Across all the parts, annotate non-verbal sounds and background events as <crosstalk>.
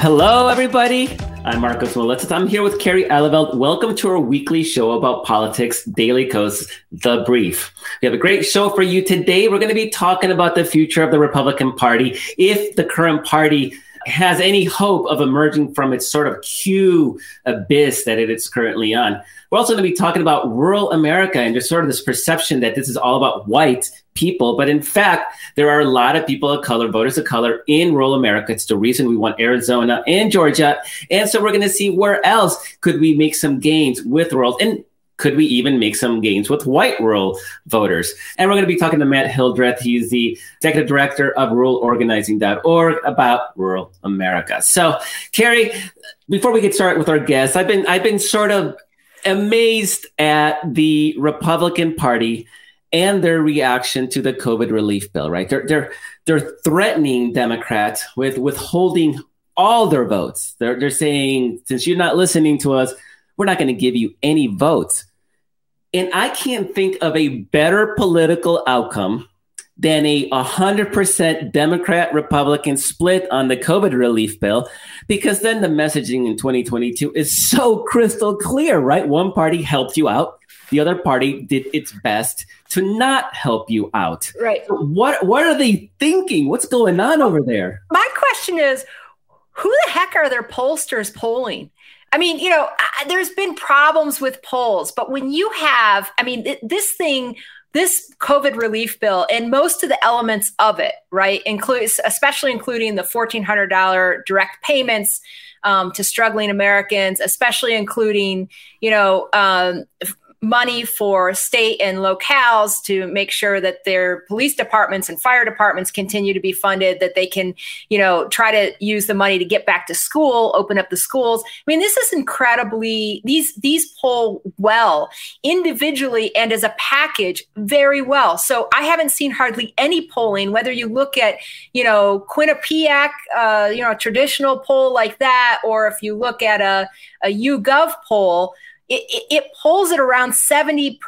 Hello, everybody. I'm Markos Moulitsas. I'm here with Kerry Eleveld. Welcome to our weekly show about politics, Daily Kos, The Brief. We have a great show for you today. We're going to be talking about the future of the Republican Party. If the current party has any hope of emerging from its sort of Q abyss that it is currently on. We're also going to be talking about rural America and just sort of this perception that this is all about white people. But in fact, there are a lot of people of color, voters of color in rural America. It's the reason we want Arizona and Georgia. And so we're going to see where else could we make some gains with rural. And could we even make some gains with white rural voters? And we're going to be talking to Matt Hildreth. He's the executive director of ruralorganizing.org about rural America. So, Kerry, before we get started with our guests, I've been I've been sort of amazed at the Republican Party and their reaction to the COVID relief bill. Right? They're they're they're threatening Democrats with withholding all their votes. They're they're saying since you're not listening to us, we're not going to give you any votes. And I can't think of a better political outcome than a 100% Democrat Republican split on the COVID relief bill, because then the messaging in 2022 is so crystal clear, right? One party helped you out, the other party did its best to not help you out. Right. What what are they thinking? What's going on over there? My question is who the heck are their pollsters polling? I mean, you know, I, there's been problems with polls, but when you have, I mean, th- this thing, this COVID relief bill and most of the elements of it, right, includes, especially including the $1,400 direct payments um, to struggling Americans, especially including, you know, um, money for state and locales to make sure that their police departments and fire departments continue to be funded that they can you know try to use the money to get back to school open up the schools. I mean this is incredibly these these poll well individually and as a package very well. So i haven't seen hardly any polling. Whether you look at you know quinnipiac uh, you know a traditional poll like that or if you look at a, a poll it, it, it polls at around 70%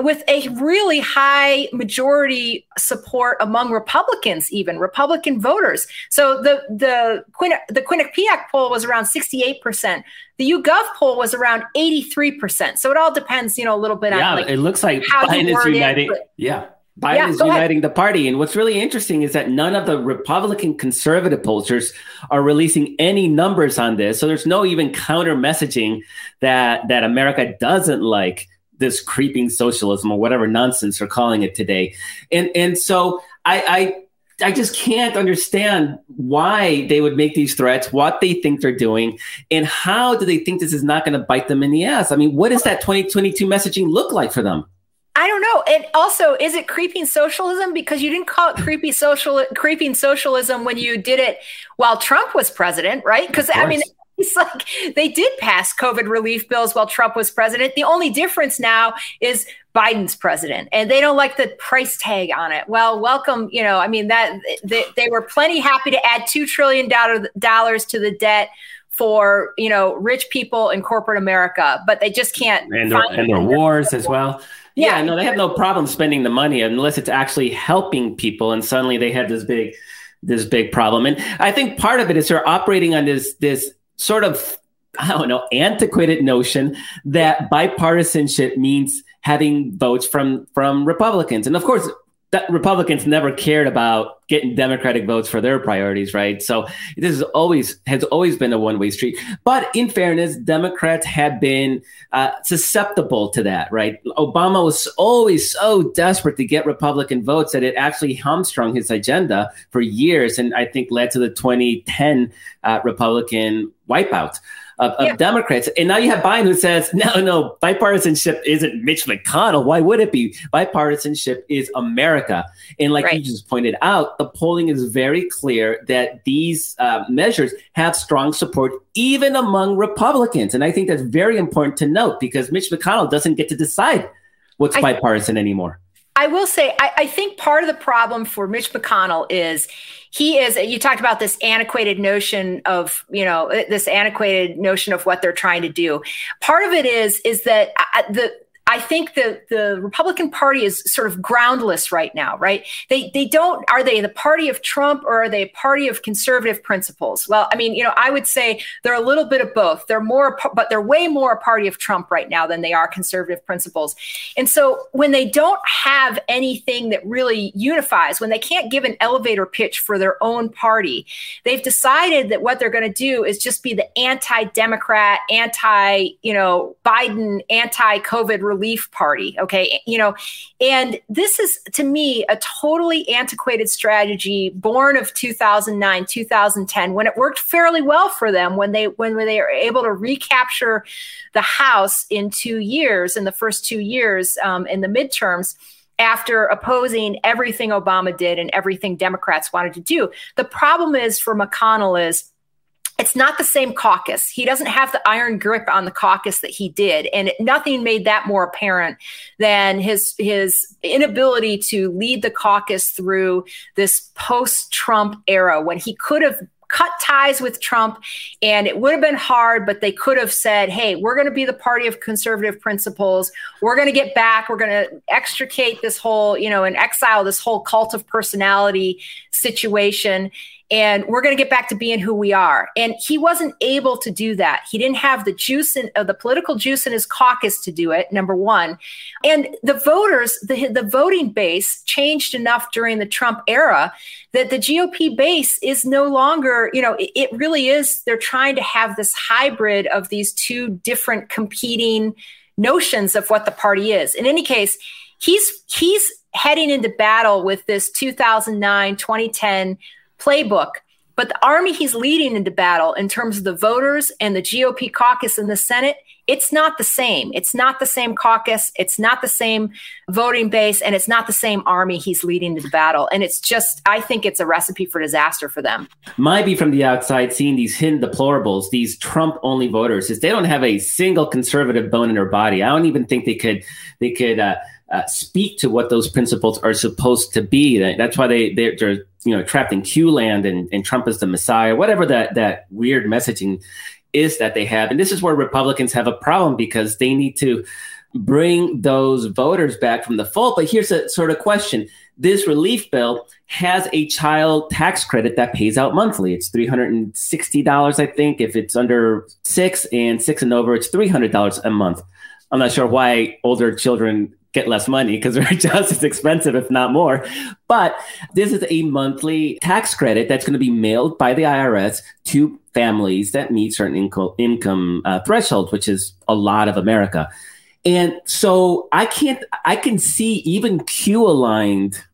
with a really high majority support among Republicans, even Republican voters. So the the the Quinnipiac poll was around 68%. The YouGov poll was around 83%. So it all depends, you know, a little bit yeah, on like it looks like Biden is uniting. Yeah. Biden yeah, is uniting ahead. the party. And what's really interesting is that none of the Republican conservative pollsters are releasing any numbers on this. So there's no even counter messaging that that America doesn't like this creeping socialism or whatever nonsense they're calling it today. And and so I, I I just can't understand why they would make these threats, what they think they're doing, and how do they think this is not going to bite them in the ass? I mean, what does that 2022 messaging look like for them? I don't know. And also, is it creeping socialism? Because you didn't call it creepy social creeping socialism when you did it while Trump was president, right? Because I mean, <laughs> it's like they did pass COVID relief bills while Trump was president. The only difference now is Biden's president, and they don't like the price tag on it. Well, welcome. You know, I mean that they, they were plenty happy to add two trillion dollars to the debt for you know rich people in corporate America, but they just can't. And, their, and their wars as well. Yeah, yeah, no, they have no problem spending the money unless it's actually helping people. And suddenly they have this big, this big problem. And I think part of it is they're operating on this this sort of I don't know antiquated notion that bipartisanship means having votes from from Republicans. And of course, that Republicans never cared about getting Democratic votes for their priorities, right? So this is always has always been a one way street. But in fairness, Democrats have been uh, susceptible to that, right? Obama was always so desperate to get Republican votes that it actually hamstrung his agenda for years, and I think led to the 2010 uh, Republican wipeout. Of, of yeah. Democrats. And now you have Biden who says, no, no, bipartisanship isn't Mitch McConnell. Why would it be? Bipartisanship is America. And like right. you just pointed out, the polling is very clear that these uh, measures have strong support even among Republicans. And I think that's very important to note because Mitch McConnell doesn't get to decide what's I, bipartisan anymore. I will say, I, I, think part of the problem for Mitch McConnell is he is, you talked about this antiquated notion of, you know, this antiquated notion of what they're trying to do. Part of it is, is that uh, the, I think the the Republican Party is sort of groundless right now, right? They they don't are they the party of Trump or are they a party of conservative principles? Well, I mean, you know, I would say they're a little bit of both. They're more but they're way more a party of Trump right now than they are conservative principles. And so when they don't have anything that really unifies, when they can't give an elevator pitch for their own party, they've decided that what they're going to do is just be the anti-democrat, anti, you know, Biden, anti-COVID relief party. Okay. You know, and this is to me a totally antiquated strategy born of 2009, 2010, when it worked fairly well for them when they when they were able to recapture the House in two years, in the first two years um, in the midterms after opposing everything Obama did and everything Democrats wanted to do. The problem is for McConnell is it's not the same caucus. He doesn't have the iron grip on the caucus that he did, and nothing made that more apparent than his his inability to lead the caucus through this post-Trump era when he could have cut ties with Trump and it would have been hard, but they could have said, hey, we're going to be the party of conservative principles. We're going to get back. We're going to extricate this whole, you know, and exile this whole cult of personality situation and we're going to get back to being who we are. And he wasn't able to do that. He didn't have the juice and uh, the political juice in his caucus to do it. Number one, and the voters, the the voting base changed enough during the Trump era that the GOP base is no longer, you know, it, it really is. They're trying to have this hybrid of these two different competing notions of what the party is. In any case, he's he's heading into battle with this 2009 2010 playbook. But the army he's leading into battle in terms of the voters and the GOP caucus in the Senate, it's not the same. It's not the same caucus. It's not the same voting base. And it's not the same army he's leading to the battle. And it's just, I think it's a recipe for disaster for them. Might be from the outside seeing these hidden deplorables, these Trump only voters, is they don't have a single conservative bone in their body. I don't even think they could, they could, uh, uh, speak to what those principles are supposed to be. That's why they they're, they're you know trapped in Q land and, and Trump is the Messiah, whatever that that weird messaging is that they have. And this is where Republicans have a problem because they need to bring those voters back from the fold. But here's a sort of question. This relief bill has a child tax credit that pays out monthly. It's $360, I think. If it's under six and six and over, it's $300 a month. I'm not sure why older children get less money because <laughs> they're just as expensive, if not more. But this is a monthly tax credit that's going to be mailed by the IRS to families that meet certain inco- income uh, thresholds, which is a lot of America. And so I can't, I can see even Q aligned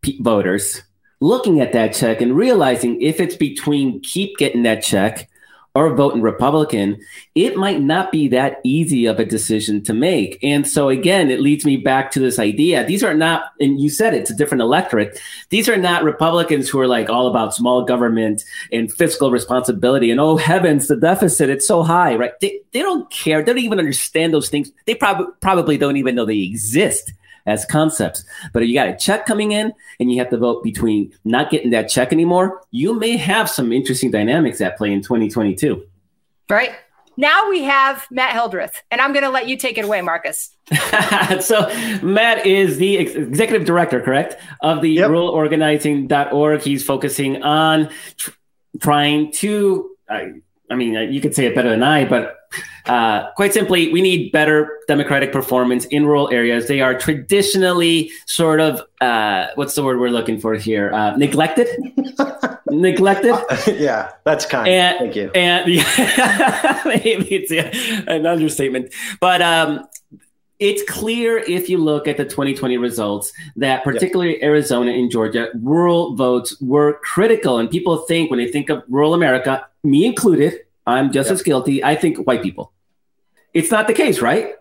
p- voters looking at that check and realizing if it's between keep getting that check or voting Republican, it might not be that easy of a decision to make. And so again, it leads me back to this idea. These are not, and you said it, it's a different electorate. These are not Republicans who are like all about small government and fiscal responsibility and oh heavens, the deficit, it's so high, right? They, they don't care. They don't even understand those things. They probably probably don't even know they exist as concepts. But if you got a check coming in and you have to vote between not getting that check anymore, you may have some interesting dynamics at play in 2022. Right. Now we have Matt Hildreth, and I'm going to let you take it away, Markos. <laughs> so, Matt is the ex- executive director, correct, of the yep. ruralorganizing.org. He's focusing on tr- trying to, I, I mean, you could say it better than I, but uh, quite simply, we need better democratic performance in rural areas. They are traditionally sort of uh, what's the word we're looking for here? Uh, neglected, <laughs> neglected. <laughs> yeah, that's kind. And, Thank you. And yeah, <laughs> maybe it's an understatement, but um, it's clear if you look at the 2020 results that particularly yep. Arizona and Georgia, rural votes were critical. And people think when they think of rural America, me included, I'm just yep. as guilty. I think white people. It's not the case, right?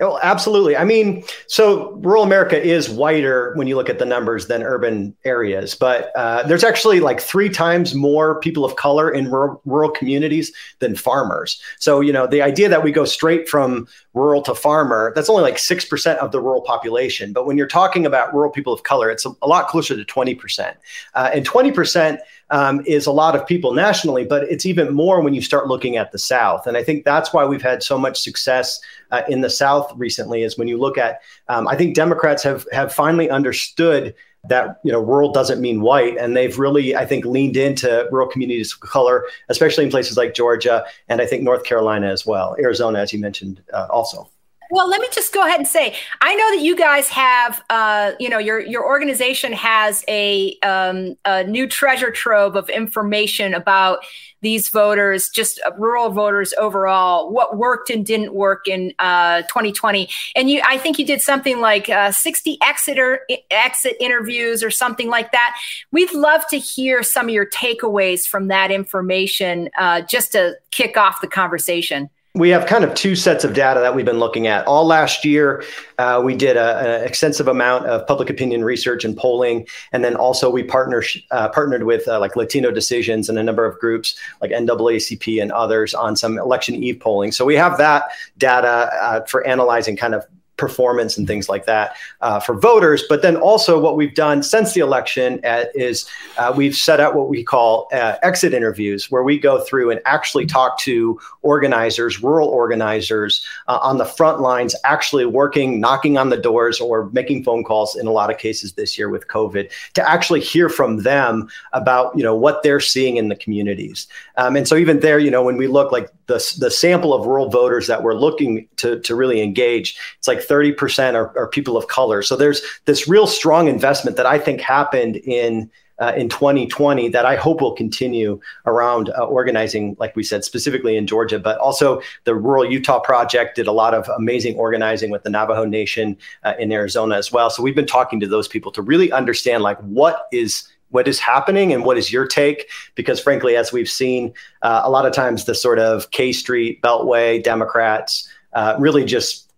Well, absolutely. I mean, so rural America is whiter when you look at the numbers than urban areas, but uh, there's actually like three times more people of color in rural, rural communities than farmers. So, you know, the idea that we go straight from rural to farmer, that's only like 6% of the rural population. But when you're talking about rural people of color, it's a, a lot closer to 20%. Uh, and 20% um, is a lot of people nationally, but it's even more when you start looking at the South. And I think that's why we've had so much success uh, in the South recently. Is when you look at, um, I think Democrats have have finally understood that you know rural doesn't mean white. And they've really i think leaned into rural communities of color especially in places like georgia and i think north carolina as well arizona as you mentioned uh, also well, let me just go ahead and say, I know that you guys have, uh, you know, your your organization has a, um, a new treasure trove of information about these voters, just uh, rural voters overall, what worked and didn't work in uh, 2020. And you, I think you did something like uh, 60 exit or, exit interviews or something like that. We'd love to hear some of your takeaways from that information, uh, just to kick off the conversation we have kind of two sets of data that we've been looking at. All last year, uh, we did an extensive amount of public opinion research and polling, and then also we partner, uh, partnered with uh, like Latino Decisions and a number of groups like NAACP and others on some election eve polling. So we have that data uh, for analyzing kind of performance and things like that uh, for voters. But then also, what we've done since the election uh, is uh, we've set out what we call uh, exit interviews, where we go through and actually talk to organizers, rural organizers uh, on the front lines, actually working, knocking on the doors, or making phone calls in a lot of cases this year with COVID to actually hear from them about you know what they're seeing in the communities. Um, and so even there, you know, when we look like the the sample of rural voters that we're looking to to really engage, it's like 30% are, are, people of color. So there's this real strong investment that I think happened in uh, in 2020 that I hope will continue around uh, organizing, like we said, specifically in Georgia, but also the Rural Utah Project did a lot of amazing organizing with the Navajo Nation uh, in Arizona as well. So we've been talking to those people to really understand like what is what is happening and what is your take? Because frankly, as we've seen, uh, a lot of times the sort of K Street Beltway Democrats uh, really just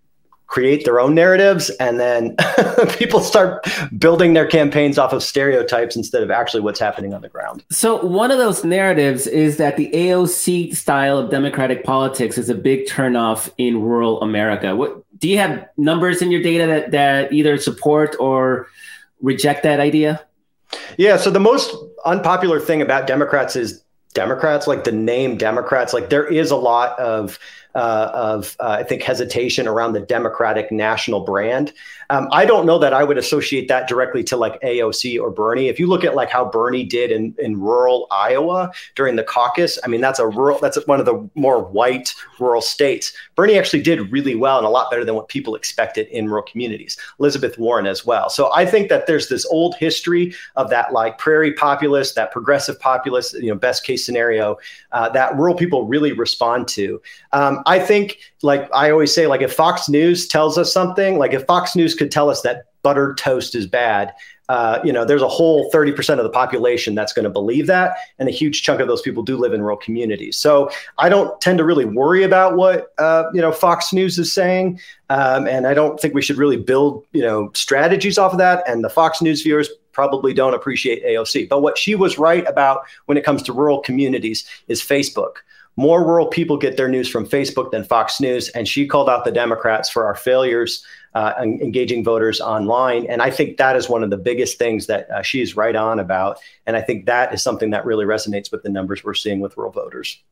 create their own narratives and then <laughs> people start building their campaigns off of stereotypes instead of actually what's happening on the ground. So one of those narratives is that the AOC style of democratic politics is a big turnoff in rural America. What do you have numbers in your data that, that either support or reject that idea? Yeah, so the most unpopular thing about Democrats is Democrats, like the name Democrats, like there is a lot of uh, of uh, I think hesitation around the Democratic national brand. Um, I don't know that I would associate that directly to like AOC or Bernie. If you look at like how Bernie did in, in rural Iowa during the caucus, I mean that's a rural that's one of the more white rural states. Bernie actually did really well and a lot better than what people expected in rural communities. Elizabeth Warren as well. So I think that there's this old history of that like prairie populist, that progressive populist, you know, best case scenario uh, that rural people really respond to. Um, I think, like I always say, like if Fox News tells us something, like if Fox News could tell us that buttered toast is bad, uh, you know, there's a whole 30% of the population that's going to believe that. And a huge chunk of those people do live in rural communities. So I don't tend to really worry about what, uh, you know, Fox News is saying. Um, and I don't think we should really build, you know, strategies off of that. And the Fox News viewers probably don't appreciate AOC. But what she was right about when it comes to rural communities is Facebook more rural people get their news from Facebook than Fox News. And she called out the Democrats for our failures uh, engaging voters online. And I think that is one of the biggest things that uh, she's right on about. And I think that is something that really resonates with the numbers we're seeing with rural voters.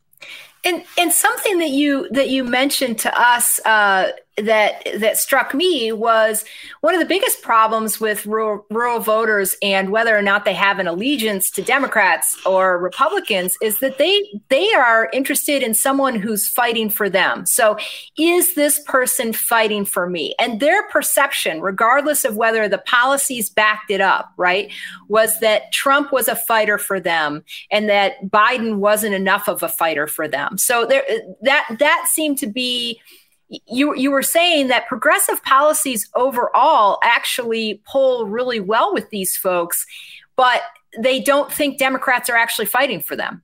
And and something that you that you mentioned to us uh, that that struck me was one of the biggest problems with rural, rural voters and whether or not they have an allegiance to Democrats or Republicans is that they they are interested in someone who's fighting for them. So is this person fighting for me? And their perception, regardless of whether the policies backed it up, right, was that Trump was a fighter for them and that Biden wasn't enough of a fighter for them. So there that that seemed to be you you were saying that progressive policies overall actually pull really well with these folks, but they don't think Democrats are actually fighting for them.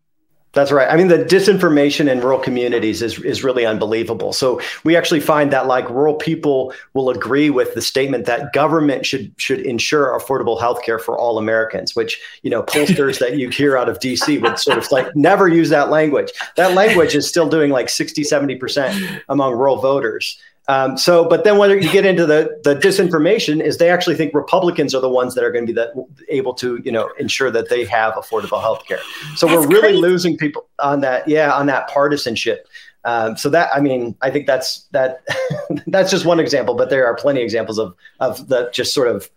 That's right. I mean, the disinformation in rural communities is, is really unbelievable. So we actually find that like rural people will agree with the statement that government should should ensure affordable health care for all Americans, which, you know, pollsters that you hear out of DC would sort of like never use that language. That language is still doing like 60, 70% among rural voters. Um, so, but then when you get into the the disinformation, is they actually think Republicans are the ones that are going to be that able to you know ensure that they have affordable health care. So that's we're really crazy. losing people on that. Yeah, on that partisanship. Um, so that I mean, I think that's that <laughs> that's just one example, but there are plenty of examples of of the just sort of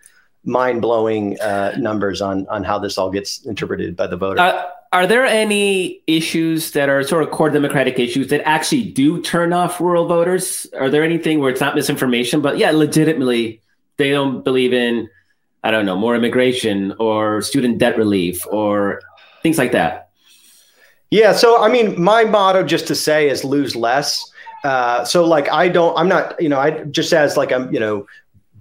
mind blowing uh, numbers on on how this all gets interpreted by the voter. Uh, are there any issues that are sort of core democratic issues that actually do turn off rural voters? Are there anything where it's not misinformation, but yeah, legitimately they don't believe in, I don't know, more immigration or student debt relief or things like that? Yeah. So, I mean, my motto just to say is lose less. Uh, so like I don't, I'm not, you know, I just as like I'm, you know,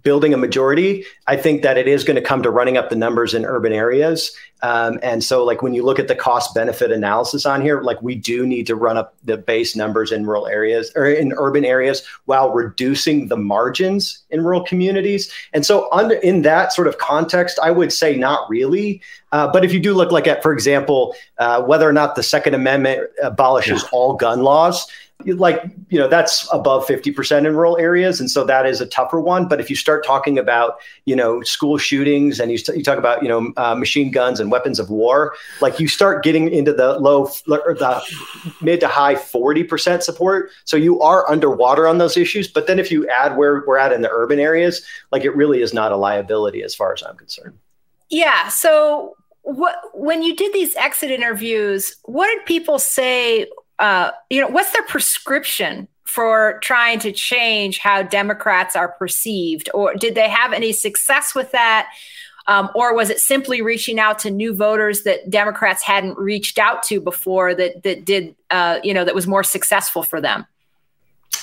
building a majority, I think that it is going to come to running up the numbers in urban areas. Um, and so, like when you look at the cost benefit analysis on here, like we do need to run up the base numbers in rural areas or in urban areas while reducing the margins in rural communities. And so, under in that sort of context, I would say not really. Uh, but if you do look like at, for example, uh, whether or not the Second Amendment abolishes yeah. all gun laws, like you know that's above 50% in rural areas and so that is a tougher one. But if you start talking about you know school shootings and you, you talk about you know uh, machine guns and weapons of war like you start getting into the low or the mid to high 40% support. So you are underwater on those issues but then if you add where we're at in the urban areas like it really is not a liability as far as i'm concerned. Yeah so what when you did these exit interviews what did people say uh, you know, what's their prescription for trying to change how Democrats are perceived? Or did they have any success with that? Um, or was it simply reaching out to new voters that Democrats hadn't reached out to before that that did uh, you know that was more successful for them?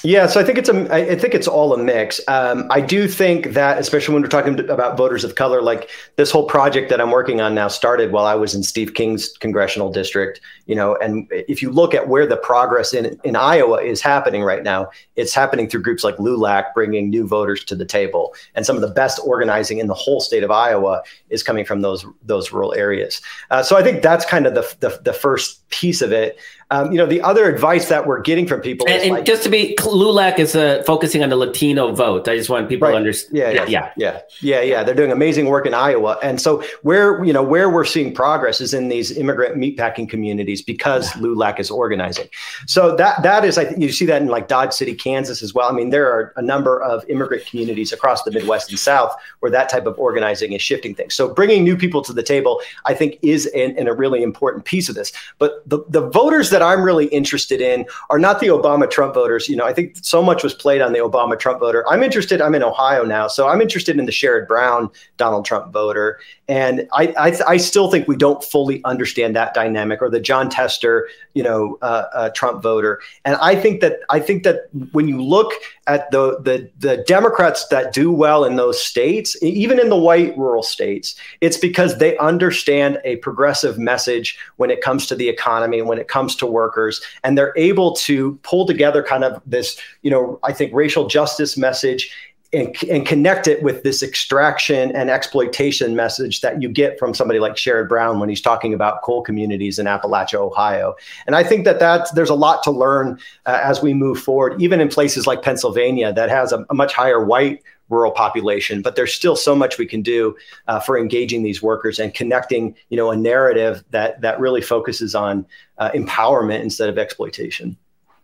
Yeah, so I think it's a, I think it's all a mix. Um, I do think that, especially when we're talking about voters of color, like this whole project that I'm working on now started while I was in Steve King's congressional district. You know, and if you look at where the progress in in Iowa is happening right now, it's happening through groups like LULAC bringing new voters to the table, and some of the best organizing in the whole state of Iowa is coming from those those rural areas. Uh, so I think that's kind of the, the the first piece of it. Um, you know, the other advice that we're getting from people, and, and like, just to be, LULAC is uh, focusing on the Latino vote. I just want people right. to understand. Yeah, yeah, yeah, yeah, yeah, yeah. They're doing amazing work in Iowa, and so where you know where we're seeing progress is in these immigrant meatpacking communities because yeah. LULAC is organizing. So that that is, I think you see that in like Dodge City, Kansas, as well. I mean, there are a number of immigrant communities across the Midwest and South where that type of organizing is shifting things. So bringing new people to the table, I think, is in, in a really important piece of this. But the the voters that I'm really interested in are not the Obama Trump voters. You know, I think so much was played on the Obama Trump voter. I'm interested, I'm in Ohio now, so I'm interested in the Sherrod Brown Donald Trump voter. And I, I, I still think we don't fully understand that dynamic or the Jon Tester, you know, uh, uh, Trump voter. And I think that I think that when you look at the, the the Democrats that do well in those states, even in the white rural states, it's because they understand a progressive message when it comes to the economy, and when it comes to workers, and they're able to pull together kind of this, you know, I think racial justice message and, and connect it with this extraction and exploitation message that you get from somebody like Sherrod Brown when he's talking about coal communities in Appalachia, Ohio. And I think that that's, there's a lot to learn uh, as we move forward, even in places like Pennsylvania that has a, a, much higher white rural population. But there's still so much we can do uh, for engaging these workers and connecting, you know, a narrative that that really focuses on uh, empowerment instead of exploitation.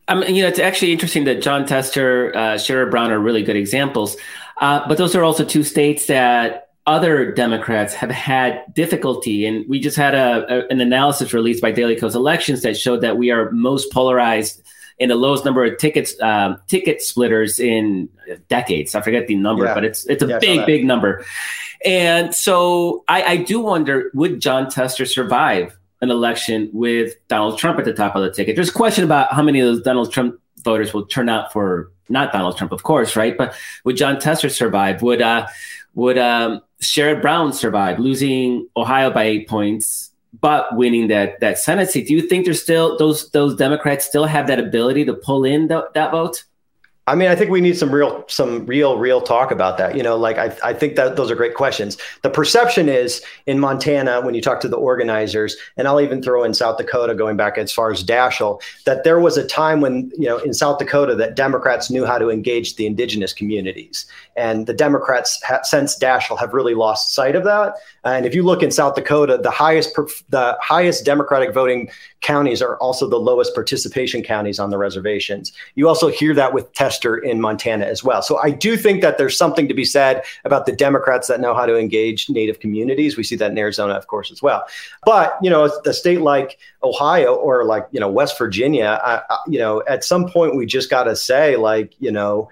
I mean, you know, it's actually interesting that Jon Tester, uh, Sherrod Brown are really good examples. Uh, but those are also two states that other Democrats have had difficulty. And we just had a, a, an analysis released by Daily Kos Elections that showed that we are most polarized in the lowest number of tickets um, ticket splitters in decades. I forget the number, yeah. but it's it's a yeah, big, big number. And so I, I do wonder, would Jon Tester survive an election with Donald Trump at the top of the ticket. There's a question about how many of those Donald Trump voters will turn out for not Donald Trump, of course, right? But would Jon Tester survive? Would uh, would um, Sherrod Brown survive, losing Ohio by eight points, but winning that that Senate seat. Do you think there's still those those Democrats still have that ability to pull in the, that vote? I mean, I think we need some real, some real, real talk about that. You know, like I, I think that those are great questions. The perception is in Montana, when you talk to the organizers, and I'll even throw in South Dakota, going back as far as Daschle, that there was a time when, you know, in South Dakota that Democrats knew how to engage the indigenous communities. And the Democrats, ha- since Daschle, have really lost sight of that. And if you look in South Dakota, the highest, the highest Democratic voting counties are also the lowest participation counties on the reservations. You also hear that with Tester in Montana as well. So I do think that there's something to be said about the Democrats that know how to engage Native communities. We see that in Arizona, of course, as well. But you know, a state like Ohio or like you know West Virginia, I, I, you know, at some point we just got to say like you know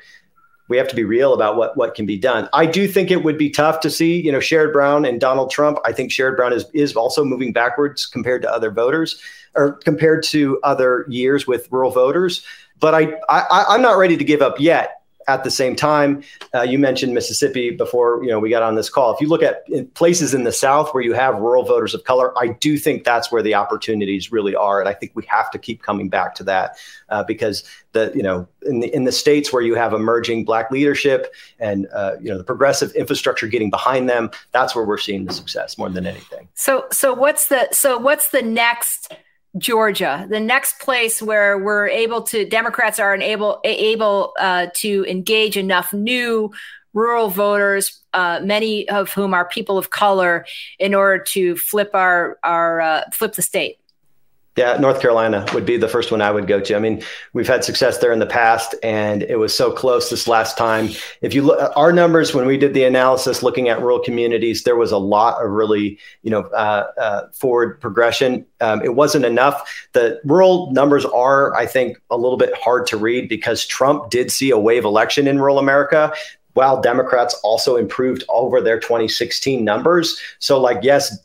we have to be real about what what can be done. I do think it would be tough to see, you know, Sherrod Brown and Donald Trump. I think Sherrod Brown is is also moving backwards compared to other voters or compared to other years with rural voters. But I, I I'm not ready to give up yet at the same time, uh, you mentioned Mississippi before you know we got on this call. If you look at places in the South where you have rural voters of color, I do think that's where the opportunities really are, and I think we have to keep coming back to that uh, because the you know in the in the states where you have emerging black leadership and uh, you know the progressive infrastructure getting behind them, that's where we're seeing the success more than anything. So so what's the so what's the next Georgia, the next place where we're able to Democrats are able able uh, to engage enough new rural voters, uh, many of whom are people of color, in order to flip our our uh, flip the state. Yeah, North Carolina would be the first one I would go to. I mean, we've had success there in the past, and it was so close this last time. If you look, our numbers when we did the analysis, looking at rural communities, there was a lot of really, you know, uh, uh, forward progression. Um, it wasn't enough. The rural numbers are, I think, a little bit hard to read because Trump did see a wave election in rural America while Democrats also improved over their 2016 numbers. So, like, yes,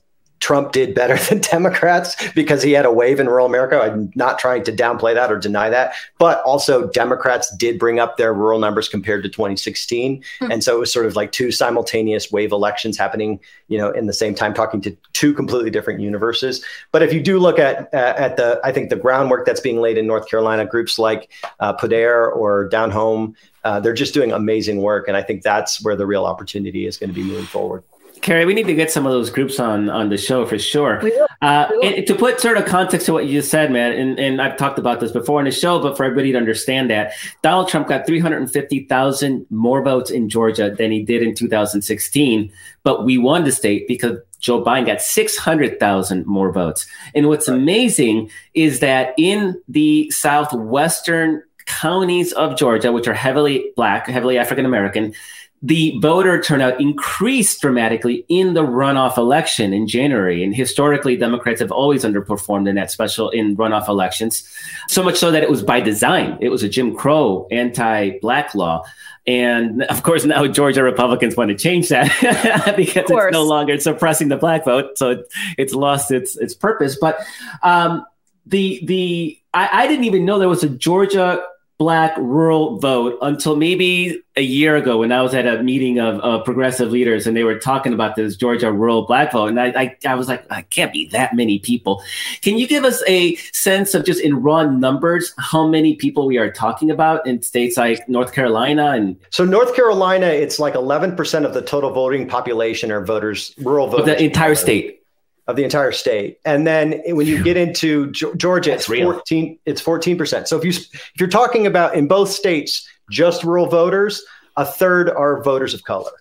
Trump did better <laughs> than Democrats because he had a wave in rural America. I'm not trying to downplay that or deny that, but also Democrats did bring up their rural numbers compared to 2016, mm-hmm. and so it was sort of like two simultaneous wave elections happening, you know, in the same time, talking to two completely different universes. But if you do look at uh, at the, I think the groundwork that's being laid in North Carolina, groups like uh, Poder or Down Home, uh, they're just doing amazing work, and I think that's where the real opportunity is going to be moving forward. Kerry, we need to get some of those groups on on the show for sure. We will. Uh, we will. to put sort of context to what you just said, man, and, and I've talked about this before in the show, but for everybody to understand that, Donald Trump got 350,000 more votes in Georgia than he did in 2016, but we won the state because Joe Biden got 600,000 more votes. And what's amazing is that in the southwestern counties of Georgia, which are heavily black, heavily African American, the voter turnout increased dramatically in the runoff election in January. And historically, Democrats have always underperformed in that special in runoff elections, so much so that it was by design. It was a Jim Crow anti black law. And of course, now Georgia Republicans want to change that <laughs> because it's no longer suppressing the black vote. So it's lost its, its purpose. But um, the, the, I, I didn't even know there was a Georgia black rural vote until maybe a year ago when I was at a meeting of uh, progressive leaders and they were talking about this Georgia rural black vote. And I, I, I, was like, I can't be that many people. Can you give us a sense of just in raw numbers how many people we are talking about in states like North Carolina? And so North Carolina, it's like 11% of the total voting population are voters, rural voters. Of the entire state of the entire state. And then when you get into Georgia, it's 14, it's 14%. So if you, if you're talking about in both states, just rural voters, a third are voters of color.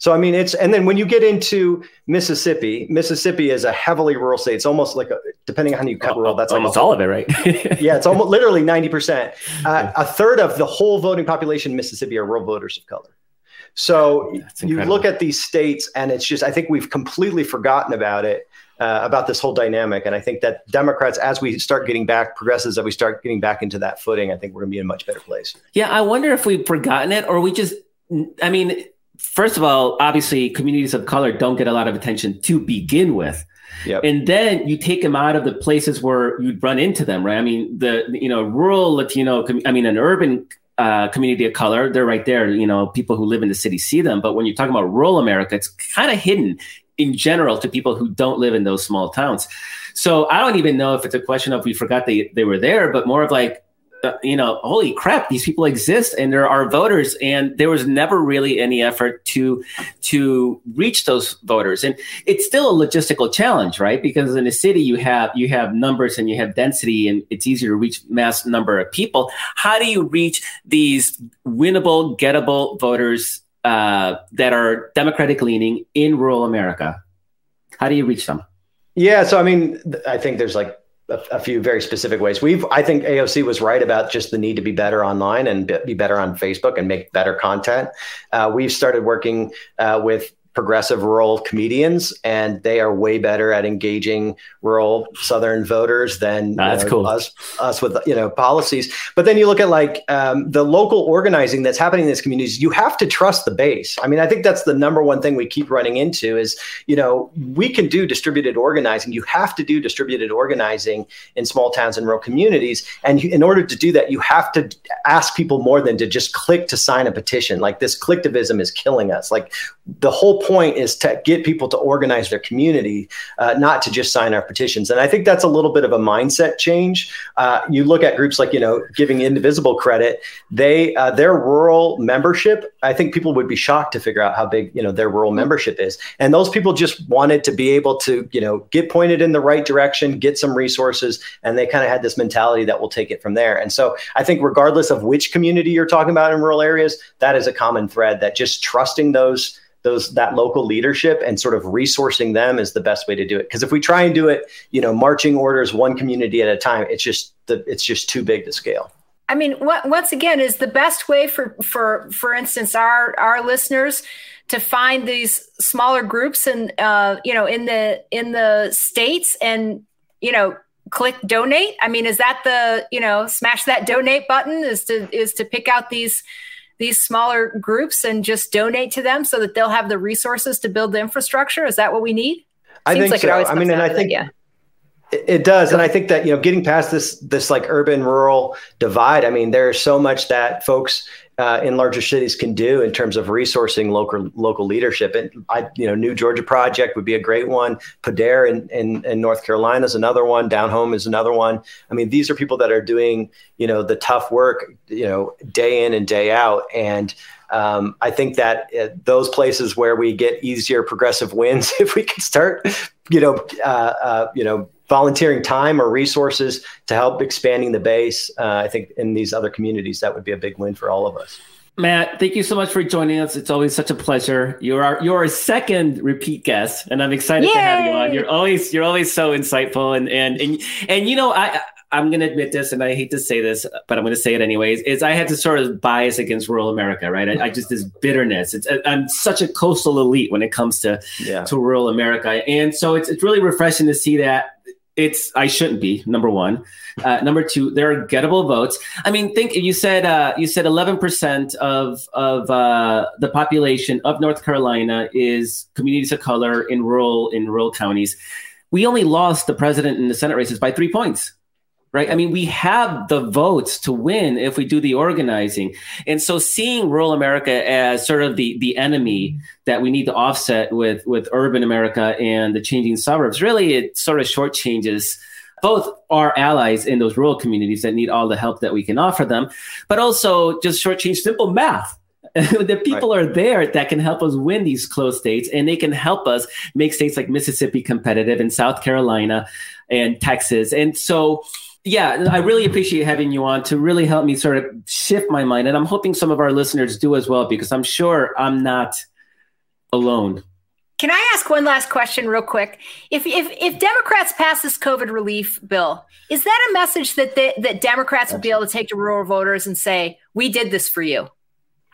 So I mean, it's and then when you get into Mississippi, Mississippi is a heavily rural state. It's almost like a depending on how you cut rural, that's almost like all of it, right? <laughs> yeah, it's almost literally ninety percent. <laughs> Uh, a third of the whole voting population in Mississippi are rural voters of color. So you look at these states, and it's just I think we've completely forgotten about it uh, about this whole dynamic. And I think that Democrats, as we start getting back, progressives, as we start getting back into that footing, I think we're going to be in a much better place. Yeah, I wonder if we've forgotten it or we just, I mean, first of all, obviously, communities of color don't get a lot of attention to begin with. Yep. And then you take them out of the places where you'd run into them, right? I mean, the you know rural Latino, I mean, an urban uh, community of color, they're right there. You know, people who live in the city see them. But when you're talking about rural America, it's kind of hidden in general to people who don't live in those small towns. So I don't even know if it's a question of we forgot they, they were there, but more of like, uh, you know, holy crap, these people exist and there are voters, and there was never really any effort to to reach those voters, and it's still a logistical challenge, right? Because in a city you have you have numbers and you have density, and it's easier to reach mass number of people. How do you reach these winnable, gettable voters uh, that are Democratic leaning in rural America? How do you reach them? Yeah, so I mean, I think there's like a, a, few very specific ways. We've, I think AOC was right about just the need to be better online and be better on Facebook and make better content. Uh, we've started working uh, with progressive rural comedians, and they are way better at engaging rural Southern voters than that's know, cool. us, us with you know policies. But then you look at like um, the local organizing that's happening in these communities. You have to trust the base. I mean, I think that's the number one thing we keep running into is you know we can do distributed organizing. You have to do distributed organizing in small towns and rural communities, and in order to do that, you have to ask people more than to just click to sign a petition. Like this clicktivism is killing us. Like the whole point is to get people to organize their community, uh, not to just sign our petitions. And I think that's a little bit of a mindset change. Uh, you look at groups like you know giving Indivisible credit, they uh, their rural membership. I think people would be shocked to figure out how big you know their rural membership is, and those people just wanted to be able to you know get pointed in the right direction, get some resources, and they kind of had this mentality that we'll take it from there. And so I think regardless of which community you're talking about in rural areas, that is a common thread that just trusting those those that local leadership and sort of resourcing them is the best way to do it. Because if we try and do it you know marching orders one community at a time it's just the, it's just too big to scale. I mean what, once again is the best way for for for instance our our listeners to find these smaller groups and uh, you know in the in the states and you know click donate? I mean is that the you know smash that donate button is to is to pick out these these smaller groups and just donate to them so that they'll have the resources to build the infrastructure? Is that what we need? I think like so. I mean, and I think yeah. It does, and I think that you know, getting past this this like urban rural divide. I mean, there's so much that folks uh, in larger cities can do in terms of resourcing local local leadership. And I, you know, New Georgia Project would be a great one. Poder in, in, in North Carolina is another one. Down Home is another one. I mean, these are people that are doing you know the tough work, you know, day in and day out, and um, I think that uh, those places where we get easier progressive wins, <laughs> if we can start, you know, uh, uh, you know volunteering time or resources to help expanding the base, uh, I think in these other communities, that would be a big win for all of us. Matt, thank you so much for joining us. It's always such a pleasure. You're our you're a second repeat guest, and I'm excited Yay! to have you on. You're always you're always so insightful, and and and and you know I I'm going to admit this, and I hate to say this, but I'm going to say it anyways. Is I had to sort of bias against rural America, right? I, I just this bitterness. It's I'm such a coastal elite when it comes to yeah. to rural America, and so it's it's really refreshing to see that it's I shouldn't be number one. Uh, number two, there are gettable votes. I mean, think you said uh, you said eleven percent of of uh, the population of North Carolina is communities of color in rural in rural counties. We only lost the president and the Senate races by three points right? I mean, we have the votes to win if we do the organizing. And so seeing rural America as sort of the, the enemy that we need to offset with, with urban America and the changing suburbs, really it sort of shortchanges both our allies in those rural communities that need all the help that we can offer them, but also just shortchange simple math. <laughs> the people right. are there that can help us win these close states and they can help us make states like Mississippi competitive and South Carolina and Texas. And so yeah, I really appreciate having you on to really help me sort of shift my mind. And I'm hoping some of our listeners do as well, because I'm sure I'm not alone. Can I ask one last question real quick? If if if Democrats pass this COVID relief bill, is that a message that they, that Democrats would be able to take to rural voters and say, "We did this for you"?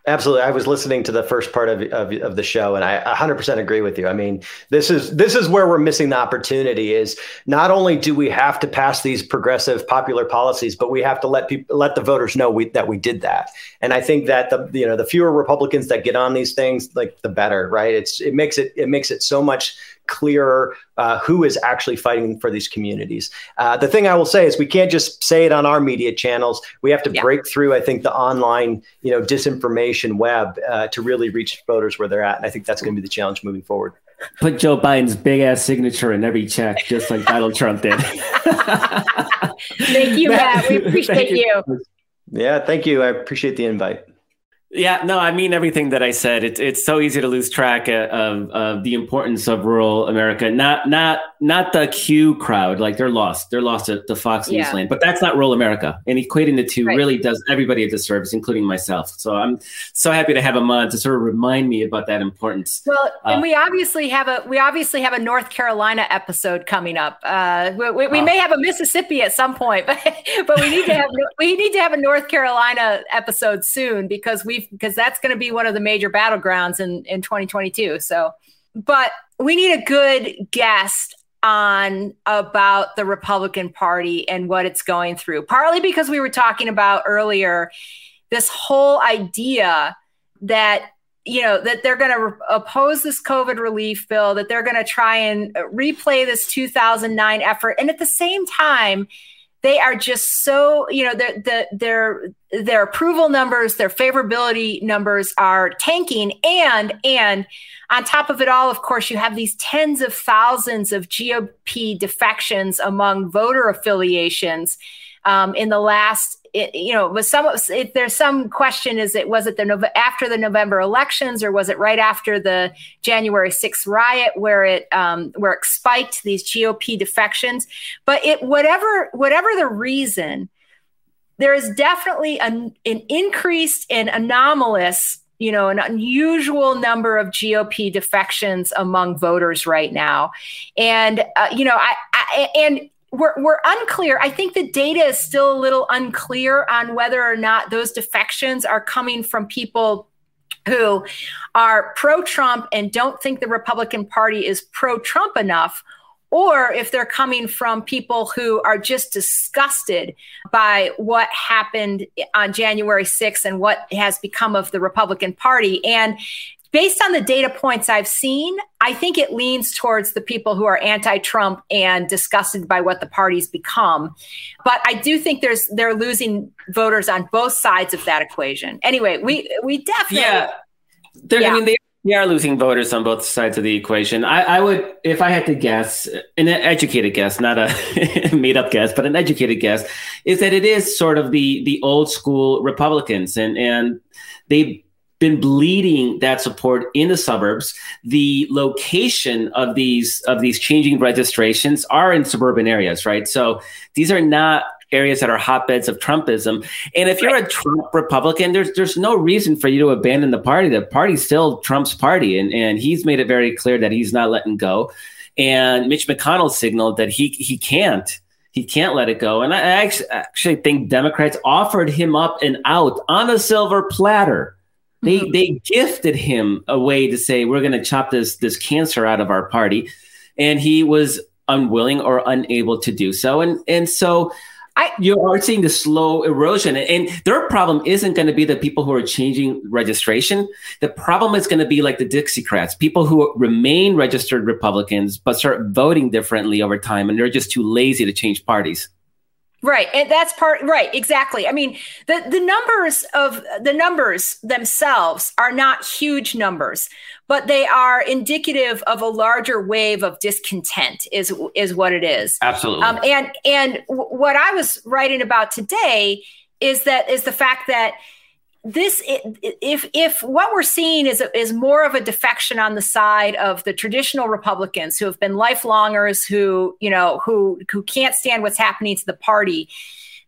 Absolutely. I was listening to the first part of, of, of, the show and I 100% agree with you. I mean, this is this is where we're missing the opportunity is not only do we have to pass these progressive popular policies, but we have to let people let the voters know we, that we did that. And I think that the you know, the fewer Republicans that get on these things, like the better, right? It's it makes it it makes it so much clearer uh, who is actually fighting for these communities. Uh, the thing I will say is we can't just say it on our media channels. We have to yeah. break through, I think, the online, you know, disinformation web uh, to really reach voters where they're at. And I think that's going to be the challenge moving forward. put Joe Biden's big ass signature in every check, just like Donald Trump did. <laughs> thank you, <laughs> Matt. We appreciate you. you. Yeah, thank you. I appreciate the invite. Yeah, no, I mean everything that I said. It's it's so easy to lose track of, of the importance of rural America. Not not not the Q crowd, like they're lost. They're lost at the Fox yeah. News land. But that's not rural America. And equating the two right. really does everybody a disservice, including myself. So I'm so happy to have him on to sort of remind me about that importance. Well, uh, and we obviously have a we obviously have a North Carolina episode coming up. Uh, we, we, we may have a Mississippi at some point, <laughs> but but we need to have we need to have a North Carolina episode soon because we've because that's going to be one of the major battlegrounds in in 2022. So, but we need a good guest on about the Republican Party and what it's going through. Partly because we were talking about earlier this whole idea that you know that they're going to re- oppose this covid relief bill that they're going to try and replay this 2009 effort and at the same time they are just so you know their the, their their approval numbers their favorability numbers are tanking. And and on top of it all of course you have these tens of thousands of gop defections among voter affiliations um, in the last it, you know, was some if there's some question is it was it the after the November elections or was it right after the January 6th riot where it um, where it spiked these GOP defections? But it whatever whatever the reason, there is definitely an, an increased and anomalous you know an unusual number of gop defections among voters right now and uh, you know I, I, and we're, we're unclear. I think the data is still a little unclear on whether or not those defections are coming from people who are pro Trump and don't think the Republican Party is pro Trump enough, or if they're coming from people who are just disgusted by what happened on January 6th and what has become of the Republican Party. And based on the data points I've seen, I think it leans towards the people who are anti-Trump and disgusted by what the party's become. But I do think there's they're losing voters on both sides of that equation. Anyway, we we definitely yeah. yeah. I mean, they, they are losing voters on both sides of the equation. I, I would, if I had to guess, an educated guess, not a <laughs> made up guess, but an educated guess, is that it is sort of the the old school Republicans, and and they been bleeding that support in the suburbs. The location of these of these changing registrations are in suburban areas, right? So these are not areas that are hotbeds of Trumpism. And if you're a Trump Republican, there's there's no reason for you to abandon the party. The party's still Trump's party, and and he's made it very clear that he's not letting go. And Mitch McConnell signaled that he he can't he can't let it go. And I actually, actually think Democrats offered him up and out on a silver platter they mm-hmm. they gifted him a way to say we're going to chop this this cancer out of our party, and he was unwilling or unable to do so. And and so I, you are seeing the slow erosion, and their problem isn't going to be the people who are changing registration. The problem is going to be like the Dixiecrats, people who remain registered Republicans but start voting differently over time, and they're just too lazy to change parties. Right. And that's part right, exactly. I mean, the the numbers of the numbers themselves are not huge numbers, but they are indicative of a larger wave of discontent is is what it is. Absolutely. Um, and and w- what I was writing about today is that is the fact that this if if what we're seeing is is more of a defection on the side of the traditional Republicans who have been lifelongers who you know who who can't stand what's happening to the party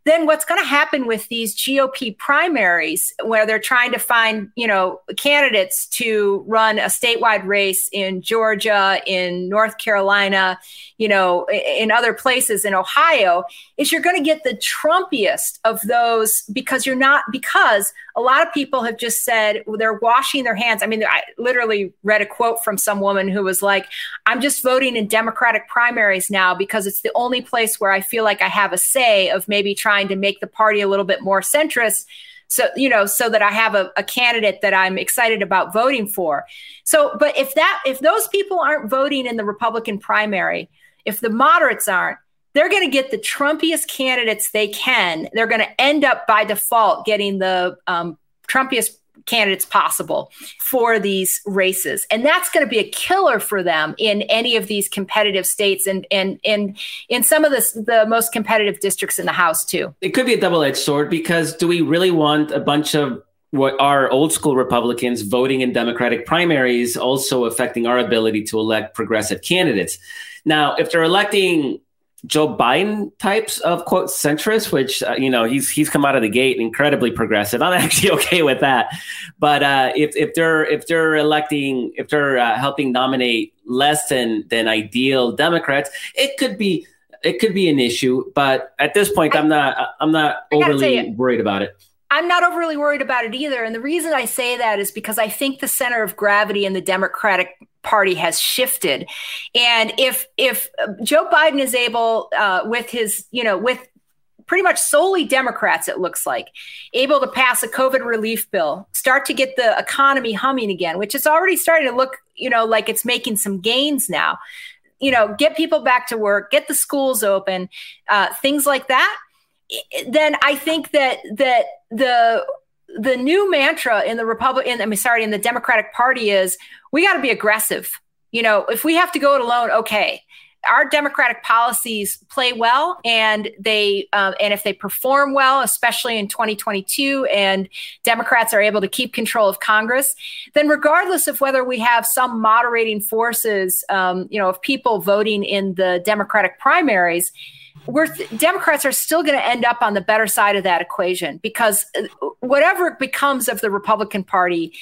then what's going to happen with these GOP primaries where they're trying to find, you know, candidates to run a statewide race in Georgia, in North Carolina, you know, in other places in Ohio, is you're going to get the Trumpiest of those because you're not because a lot of people have just said they're washing their hands. I mean, I literally read a quote from some woman who was like, I'm just voting in Democratic primaries now because it's the only place where I feel like I have a say of maybe trying to make the party a little bit more centrist. So, you know, so that I have a, a candidate that I'm excited about voting for. So, but if that, if those people aren't voting in the Republican primary, if the moderates aren't, they're going to get the Trumpiest candidates they can. They're going to end up by default getting the um, Trumpiest candidates possible for these races. And that's going to be a killer for them in any of these competitive states and and and in some of the, the most competitive districts in the House too. It could be a double-edged sword because do we really want a bunch of what are old school Republicans voting in Democratic primaries also affecting our ability to elect progressive candidates? Now, if they're electing Joe Biden types of quote centrist, which uh, you know he's he's come out of the gate incredibly progressive. I'm <laughs> actually okay with that. But uh, if if they're if they're electing if they're uh, helping nominate less than than ideal Democrats, it could be it could be an issue. But at this point, I, am not I'm not overly worried about it. I'm not overly worried about it either. And the reason I say that is because I think the center of gravity in the Democratic Party has shifted. And if if Joe Biden is able, uh, with his, you know, with pretty much solely Democrats, it looks like, able to pass a COVID relief bill, start to get the economy humming again, which is already starting to look, you know, like it's making some gains now. You know, get people back to work, get the schools open, uh, things like that then I think that that the the new mantra in the Republican, I mean, sorry, in the Democratic Party is we got to be aggressive. You know, if we have to go it alone, okay. Our democratic policies play well, and they um, and if they perform well, especially in 2022, and Democrats are able to keep control of Congress, then regardless of whether we have some moderating forces, um, you know, of people voting in the Democratic primaries, we're Democrats are still going to end up on the better side of that equation because uh, whatever becomes of the Republican Party,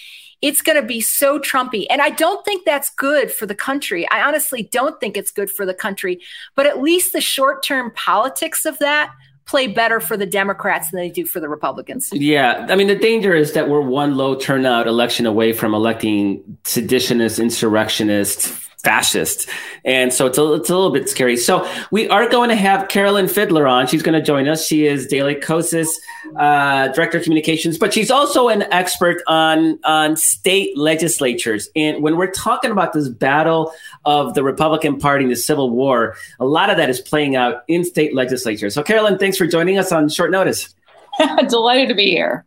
it's going to be so Trumpy. And I don't think that's good for the country. I honestly don't think it's good for the country. But at least the short term politics of that play better for the Democrats than they do for the Republicans. Yeah. I mean, the danger is that we're one low turnout election away from electing seditionists, insurrectionists, fascist. And so it's a, it's a little bit scary. So we are going to have Carolyn Fiddler on. She's going to join us. She is Daily Kos's uh, Director of Communications, but she's also an expert on, on state legislatures. And when we're talking about this battle of the Republican Party and the Civil War, a lot of that is playing out in state legislatures. So Carolyn, thanks for joining us on short notice. <laughs> Delighted to be here.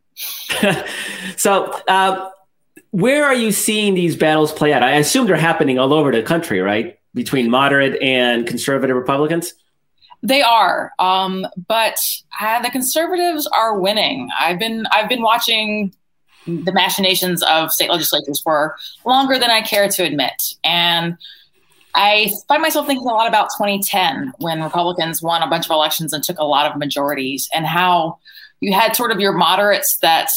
<laughs> so, uh, where are you seeing these battles play out? I assume they're happening all over the country, right? Between moderate and conservative Republicans? They are, um, but uh, the conservatives are winning. I've been I've been watching the machinations of state legislatures for longer than I care to admit, and I find myself thinking a lot about 2010 when Republicans won a bunch of elections and took a lot of majorities, and how you had sort of your moderates that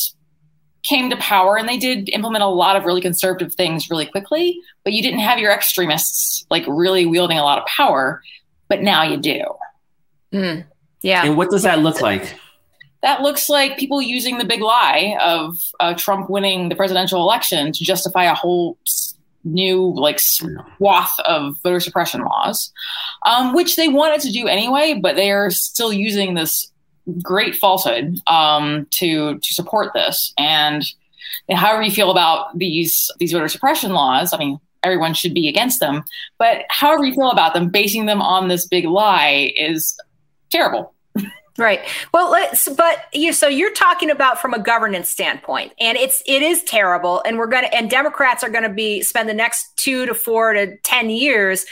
came to power and they did implement a lot of really conservative things really quickly, but you didn't have your extremists like really wielding a lot of power. But now you do. Mm, yeah. And what does that look like? That looks like people using the big lie of uh, Trump winning the presidential election to justify a whole new like swath of voter suppression laws, um, which they wanted to do anyway, but they are still using this great falsehood um, to to support this. And, however you feel about these these voter suppression laws, I mean, everyone should be against them. But however you feel about them, basing them on this big lie is terrible. Right. Well, let's. But you. So you're talking about from a governance standpoint, and it's it is terrible. And we're gonna and Democrats are going to be spend the next two to four to ten years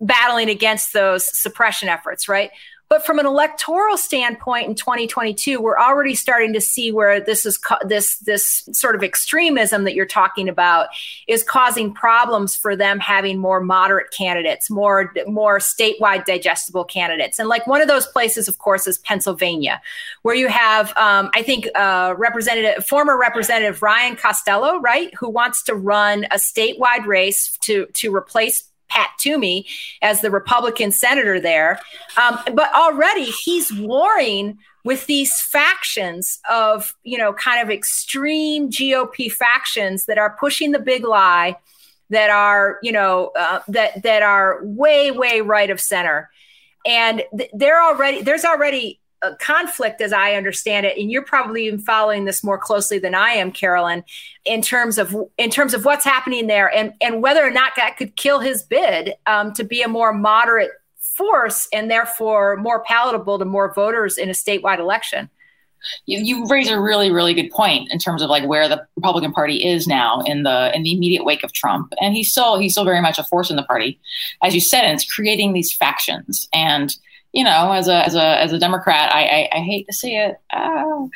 battling against those suppression efforts. Right. But from an electoral standpoint in 2022, we're already starting to see where this is this this sort of extremism that you're talking about is causing problems for them having more moderate candidates, more more statewide digestible candidates. And like one of those places, of course, is Pennsylvania, where you have um, I think uh, Representative former Representative Ryan Costello, right, who wants to run a statewide race to to replace Pat Toomey as the Republican senator there. Um, but already he's warring with these factions of, you know, kind of extreme GOP factions that are pushing the big lie, that are, you know, uh, that that are way, way right of center. And th- they're already there's already conflict as I understand it, and you're probably even following this more closely than I am, Carolyn, in terms of in terms of what's happening there and and whether or not that could kill his bid um, to be a more moderate force and therefore more palatable to more voters in a statewide election. you, you raise a really really good point in terms of like where the Republican Party is now in the in the immediate wake of Trump, and he's still he's still very much a force in the party, as you said, and it's creating these factions. And you know, as a as a as a Democrat, I I, I hate to see it, ah.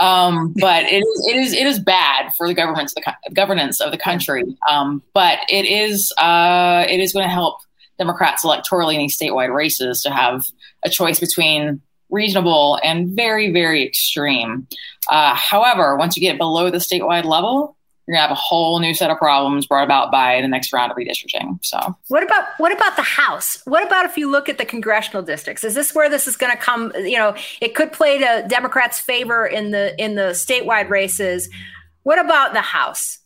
um, but it is it is it is bad for the government the governance of the country. Um, but it is uh, it is going to help Democrats electorally in these statewide races to have a choice between reasonable and very, very extreme. Uh, however, once you get below the statewide level, you're gonna have a whole new set of problems brought about by the next round of redistricting. So, what about what about the House? What about if you look at the congressional districts? Is this where this is going to come? You know, it could play to Democrats' favor in the in the statewide races. What about the House?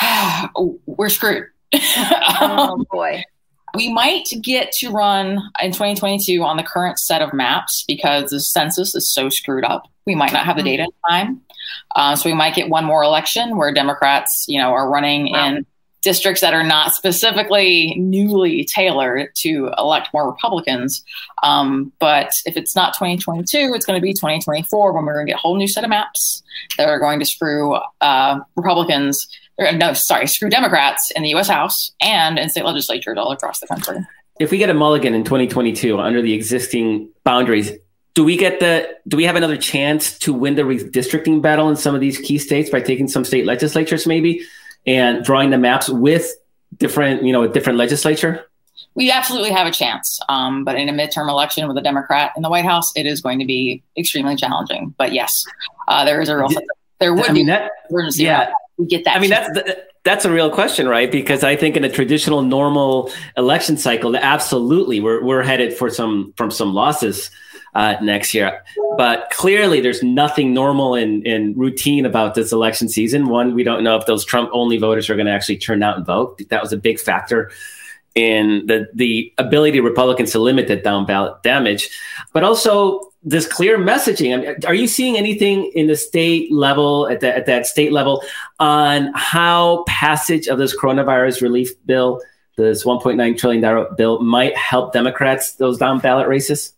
<sighs> We're screwed. <laughs> oh um, boy we might get to run in 2022 on the current set of maps because the census is so screwed up. We might not have the data in time. Uh, so we might get one more election where Democrats, you know, are running wow. in districts that are not specifically newly tailored to elect more Republicans. Um, but if it's not 2022, it's going to be 2024 when we're going to get a whole new set of maps that are going to screw uh, Republicans or no, sorry, screw Democrats in the U.S. House and in state legislatures all across the country. If we get a mulligan in 2022 under the existing boundaries, do we get the do we have another chance to win the redistricting battle in some of these key states by taking some state legislatures maybe and drawing the maps with different you know a different legislature? We absolutely have a chance, um, but in a midterm election with a Democrat in the White House, it is going to be extremely challenging. But yes, uh, there is a real there would I mean, be that, yeah we get that. I mean, that's the, that's a real question, right? Because I think in a traditional normal election cycle, absolutely, we're we're headed for some from some losses uh, next year. But clearly, there's nothing normal and, and routine about this election season. One, we don't know if those Trump only voters are going to actually turn out and vote. That was a big factor in the the ability of Republicans to limit that down ballot damage, but also this clear messaging. I mean, are you seeing anything in the state level at, the, at that state level on how passage of this coronavirus relief bill, this 1.9 trillion dollar bill, might help Democrats those down ballot races?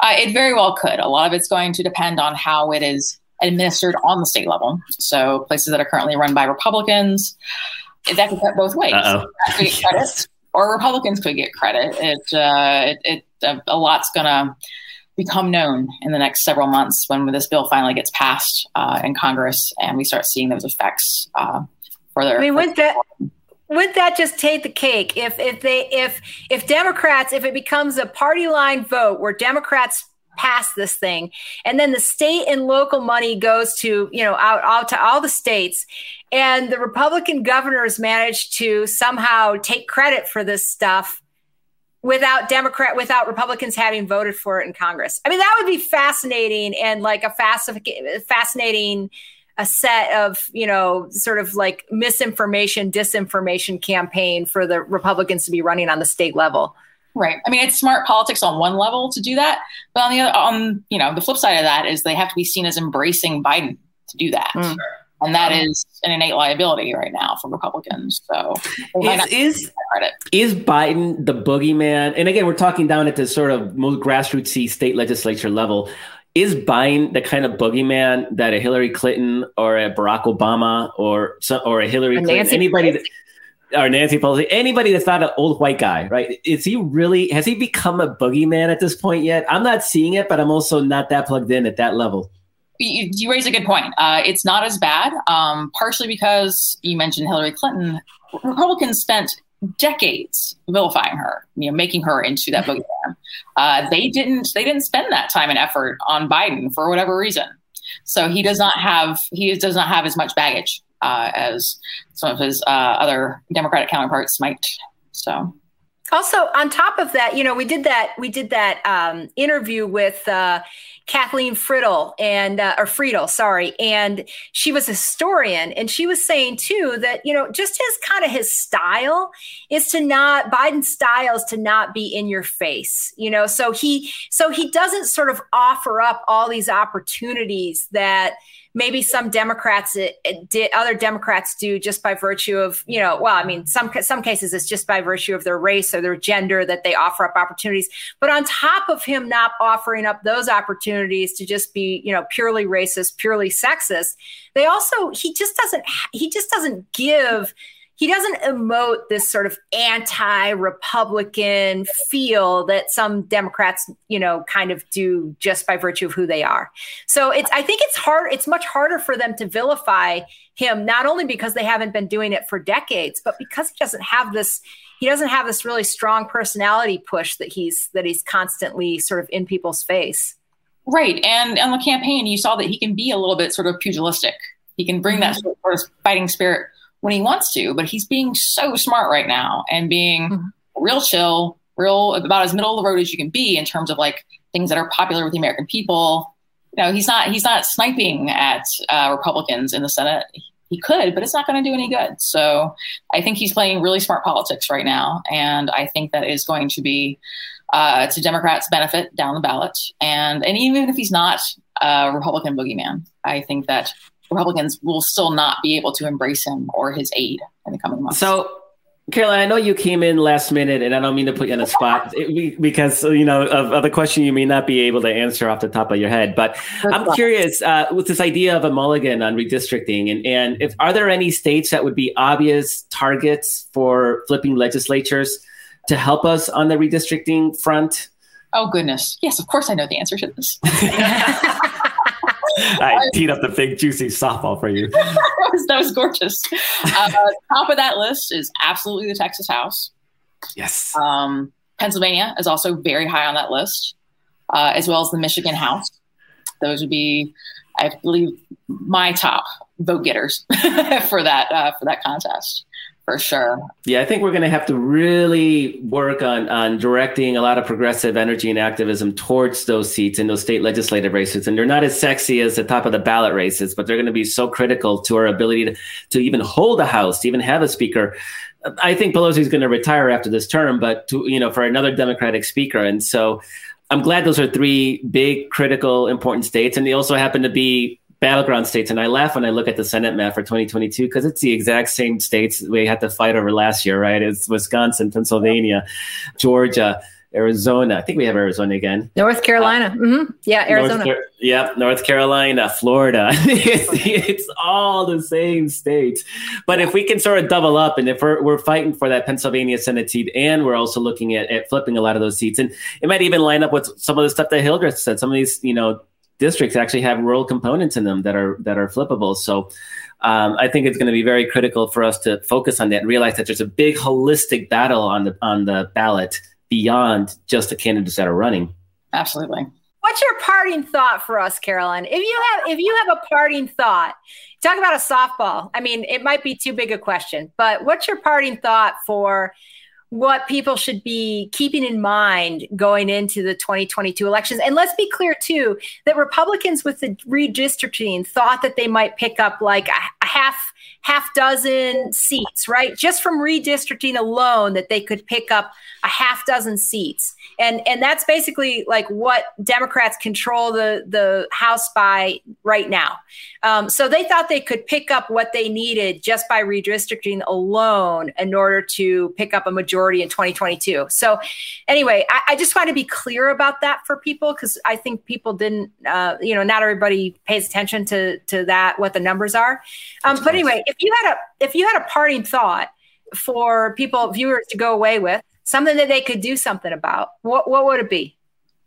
Uh, it very well could. A lot of it's going to depend on how it is administered on the state level. So places that are currently run by Republicans, that could cut both ways. Credit, or Republicans could get credit. It, uh, it, it a lot's going to become known in the next several months when this bill finally gets passed uh, in Congress and we start seeing those effects uh, further. I mean, would that would that just take the cake? If if they if if Democrats if it becomes a party line vote where Democrats pass this thing and then the state and local money goes to you know out, out to all the states and the republican governors manage to somehow take credit for this stuff without democrat without republicans having voted for it in congress. I mean that would be fascinating and like a fascinating a set of you know sort of like misinformation disinformation campaign for the republicans to be running on the state level Right. I mean, it's smart politics on one level to do that, but on the other, on you know, the flip side of that is they have to be seen as embracing Biden to do that, mm. and that is an innate liability right now for Republicans. So is is, is Biden the boogeyman? And again, we're talking down at the sort of most grassrootsy state legislature level. Is Biden the kind of boogeyman that a Hillary Clinton or a Barack Obama or or a Hillary Clinton, Nancy anybody that or Nancy Pelosi, anybody that's not an old white guy, right? Is he really, has he become a boogeyman at this point yet? I'm not seeing it, but I'm also not that plugged in at that level. You, you raise a good point. Uh, it's not as bad, um, partially because you mentioned Hillary Clinton. Republicans spent decades vilifying her, you know, making her into that boogeyman. Uh, they didn't. They didn't spend that time and effort on Biden for whatever reason. So he does not have. He does not have as much baggage uh, as some of his uh, other Democratic counterparts might. So. Also, on top of that, you know, we did that. We did that um, interview with uh, Kathleen Friedel and uh, or Friedel, sorry, and she was a historian, and she was saying too that you know just his kind of his style is to not Biden's style is to not be in your face, you know. So he so he doesn't sort of offer up all these opportunities that maybe some Democrats it, it did other Democrats do just by virtue of you know well I mean some some cases it's just by virtue of their race or their gender that they offer up opportunities. But on top of him not offering up those opportunities to just be you know purely racist purely sexist they also he just doesn't he just doesn't give he doesn't emote this sort of anti-republican feel that some democrats you know kind of do just by virtue of who they are. So it's i think it's hard it's much harder for them to vilify him not only because they haven't been doing it for decades but because he doesn't have this he doesn't have this really strong personality push that he's that he's constantly sort of in people's face. Right. And on the campaign you saw that he can be a little bit sort of pugilistic. He can bring that mm-hmm. sort of fighting spirit when he wants to, but he's being so smart right now and being mm-hmm. real chill, real about as middle of the road as you can be in terms of like things that are popular with the American people. You know, he's not he's not sniping at uh, Republicans in the Senate. He could, but it's not going to do any good. So I think he's playing really smart politics right now, and I think that is going to be uh, to Democrats' benefit down the ballot. And and even if he's not a Republican boogeyman, I think that Republicans will still not be able to embrace him or his aid in the coming months. So, Caroline, I know you came in last minute, and I don't mean to put you on the spot because you know of, of, the question you may not be able to answer off the top of your head. But I'm curious uh, with this idea of a mulligan on redistricting, and and if are there any states that would be obvious targets for flipping legislatures to help us on the redistricting front? Oh goodness, yes, of course I know the answer to this. <laughs> <laughs> <laughs> I teed up the big juicy softball for you. that, was, <laughs> that was gorgeous. Uh, top of that list is absolutely the Texas House. Yes. Um, Pennsylvania is also very high on that list, uh, as well as the Michigan House. Those would be, I believe, my top vote getters <laughs> for that uh, for that contest for sure. Yeah, I think we're going to have to really work on on directing a lot of progressive energy and activism towards those seats in those state legislative races. And they're not as sexy as the top of the ballot races, but they're going to be so critical to our ability to, to even hold a house, to even have a speaker. I think Pelosi is going to retire after this term, but to, you know, for another Democratic speaker. And so I'm glad those are three big, critical, important states. And they also happen to be battleground states. And I laugh when I look at the Senate map for 2022 because it's the exact same states we had to fight over last year, right? It's Wisconsin, Pennsylvania, Georgia. Arizona. I think we have Arizona again. North Carolina. Uh, mm-hmm. Yeah, Arizona. North, yeah, North Carolina, Florida. <laughs> it's, it's, all the same states. But if we can sort of double up and if we're, we're fighting for that Pennsylvania Senate seat and we're also looking at, at flipping a lot of those seats, and it might even line up with some of the stuff that Hildreth said, some of these, you know, districts actually have rural components in them that are that are flippable. So um, I think it's going to be very critical for us to focus on that and realize that there's a big holistic battle on the on the ballot beyond just the candidates that are running. Absolutely. What's your parting thought for us, Caroline? If you have if you have a parting thought, talk about a softball. I mean, it might be too big a question, but what's your parting thought for what people should be keeping in mind going into the 2022 elections. And let's be clear, too, that Republicans with the redistricting thought that they might pick up like a, a half half dozen seats, right? Just from redistricting alone, that they could pick up a half dozen seats. And and that's basically like what Democrats control the the House by right now. Um, so they thought they could pick up what they needed just by redistricting alone in order to pick up a majority in 2022. So anyway, I, I just want to be clear about that for people because I think people didn't, uh, you know, not everybody pays attention to to that what the numbers are. Um, but anyway, if you had a if you had a parting thought for people viewers to go away with something that they could do something about, what what would it be?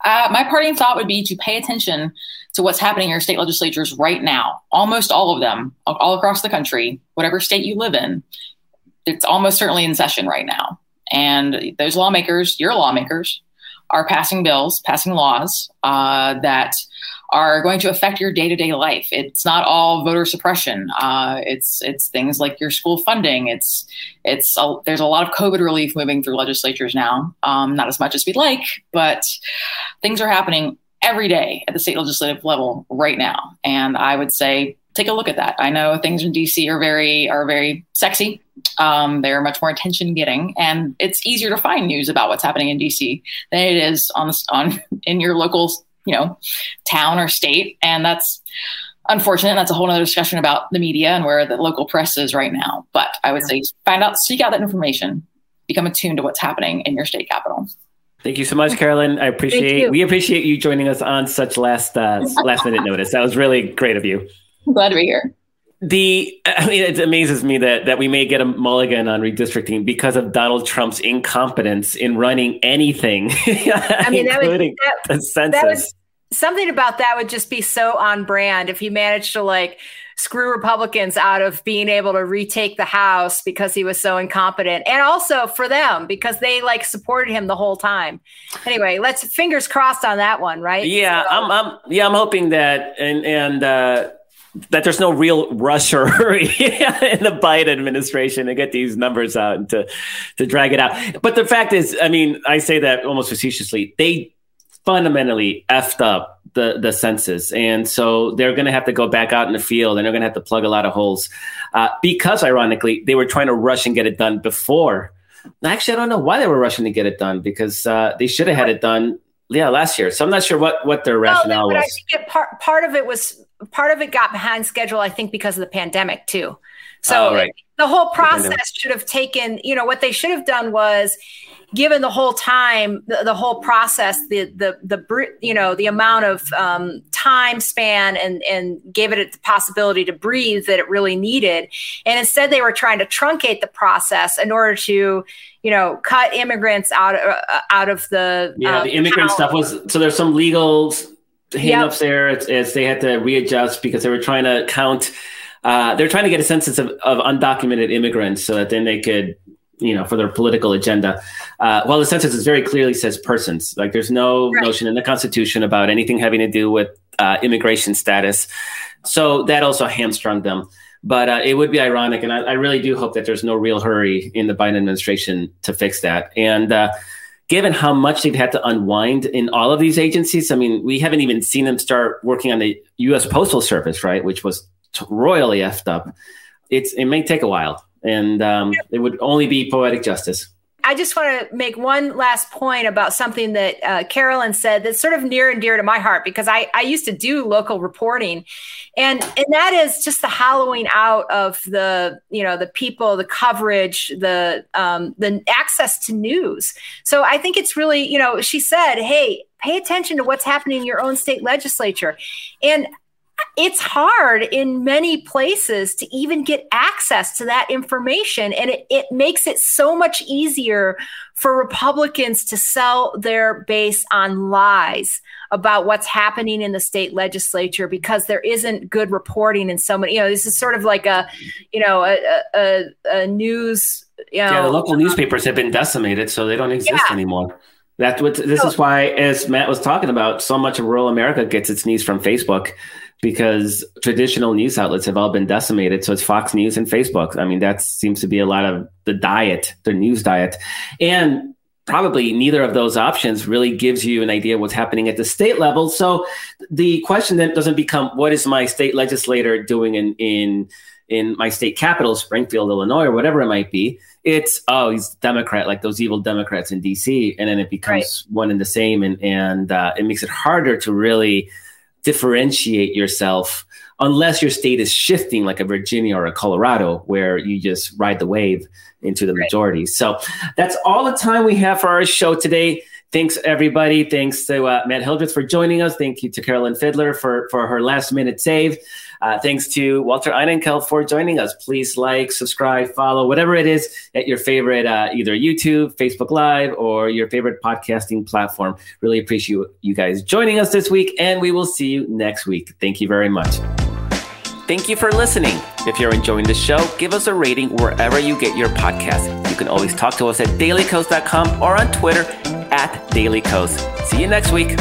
Uh, my parting thought would be to pay attention to what's happening in your state legislatures right now. Almost all of them, all across the country, whatever state you live in, it's almost certainly in session right now. And those lawmakers, your lawmakers, are passing bills, passing laws uh, that are going to affect your day to day life. It's not all voter suppression. Uh, it's it's things like your school funding. It's it's a, there's a lot of COVID relief moving through legislatures now. Um, not as much as we'd like, but things are happening every day at the state legislative level right now. And I would say take a look at that. I know things in DC are very are very sexy. Um, they're much more attention getting, and it's easier to find news about what's happening in DC than it is on on <laughs> in your local you know town or state and that's unfortunate. That's a whole other discussion about the media and where the local press is right now. But I would say find out, seek out that information, become attuned to what's happening in your state capital. Thank you so much, Carolyn. I appreciate we appreciate you joining us on such last uh, last minute notice. That was really great of you. I'm glad to be here. The <laughs> I mean, it amazes me that that we may get a mulligan on redistricting because of Donald Trump's incompetence in running anything, <laughs> I mean, including that would, that, the census. That was, something about that would just be so on brand if he managed to like screw Republicans out of being able to retake the House because he was so incompetent, and also for them because they like supported him the whole time. Anyway, let's fingers crossed on that one, right? Yeah, so, I'm, I'm, yeah, I'm hoping that, and and uh, that there's no real rush or <laughs> hurry in the Biden administration to get these numbers out and to to drag it out. But the fact is, I mean, I say that almost facetiously. They fundamentally effed up the the census, and so they're going to have to go back out in the field, and they're going to have to plug a lot of holes uh, because, ironically, they were trying to rush and get it done before. Actually, I don't know why they were rushing to get it done because uh, they should have had it done yeah last year. So I'm not sure what what their rationale well, was. I think it, part part of it was part of it got behind schedule. I think because of the pandemic too. So oh, right. the whole process should have taken. You know what they should have done was given the whole time the, the, whole process the the the you know the amount of um, time span and and gave it the possibility to breathe that it really needed and instead they were trying to truncate the process in order to you know cut immigrants out uh, out of the yeah um, the immigrant stuff was so there's some legal hangups yep. there it's, it's, they had to readjust because they were trying to count uh, they're trying to get a census of, of undocumented immigrants so that then they could you know, for their political agenda. Uh, while the census is very clearly says persons, like there's no right. notion in the Constitution about anything having to do with uh, immigration status. So that also hamstrung them. But uh, it would be ironic, and I, I, really do hope that there's no real hurry in the Biden administration to fix that. And uh, given how much they've had to unwind in all of these agencies, I mean, we haven't even seen them start working on the U.S. Postal Service, right, which was royally effed up. It's it may take a while and um, it would only be poetic justice. I just want to make one last point about something that uh, Carolyn said that's sort of near and dear to my heart because I, I used to do local reporting, and and that is just the hollowing out of the you know the people, the coverage, the um, the access to news. So I think it's really you know she said, hey, pay attention to what's happening in your own state legislature, and it's hard in many places to even get access to that information. And it, it makes it so much easier for Republicans to sell their base on lies about what's happening in the state legislature because there isn't good reporting in so many, you know, this is sort of like a, you know, a, a, a news, you know, yeah, the local newspapers have been decimated, so they don't exist yeah. anymore. That's what this is why, as Matt was talking about, so much of rural America gets its news from Facebook because traditional news outlets have all been decimated. So it's Fox News and Facebook. I mean, that seems to be a lot of the diet, the news diet. And probably neither of those options really gives you an idea what's happening at the state level. So the question then doesn't become what is my state legislator doing in in in my state capital, Springfield, Illinois, or whatever it might be. It's oh, he's Democrat, like those evil Democrats in D.C., and then it becomes right. one and the same, and and uh, it makes it harder to really differentiate yourself unless your state is shifting like a Virginia or a Colorado where you just ride the wave into the majority. So that's all the time we have for our show today. Thanks everybody. Thanks to uh, Matt Hildreth for joining us. Thank you to Carolyn Fiddler for for her last minute save. Uh, thanks to Walter Einenkel for joining us. Please like, subscribe, follow, whatever it is at your favorite, uh, either YouTube, Facebook Live, or your favorite podcasting platform. Really appreciate you guys joining us this week, and we will see you next week. Thank you very much. Thank you for listening. If you're enjoying the show, give us a rating wherever you get your podcast. You can always talk to us at dailykos.com or on Twitter at dailykos. See you next week.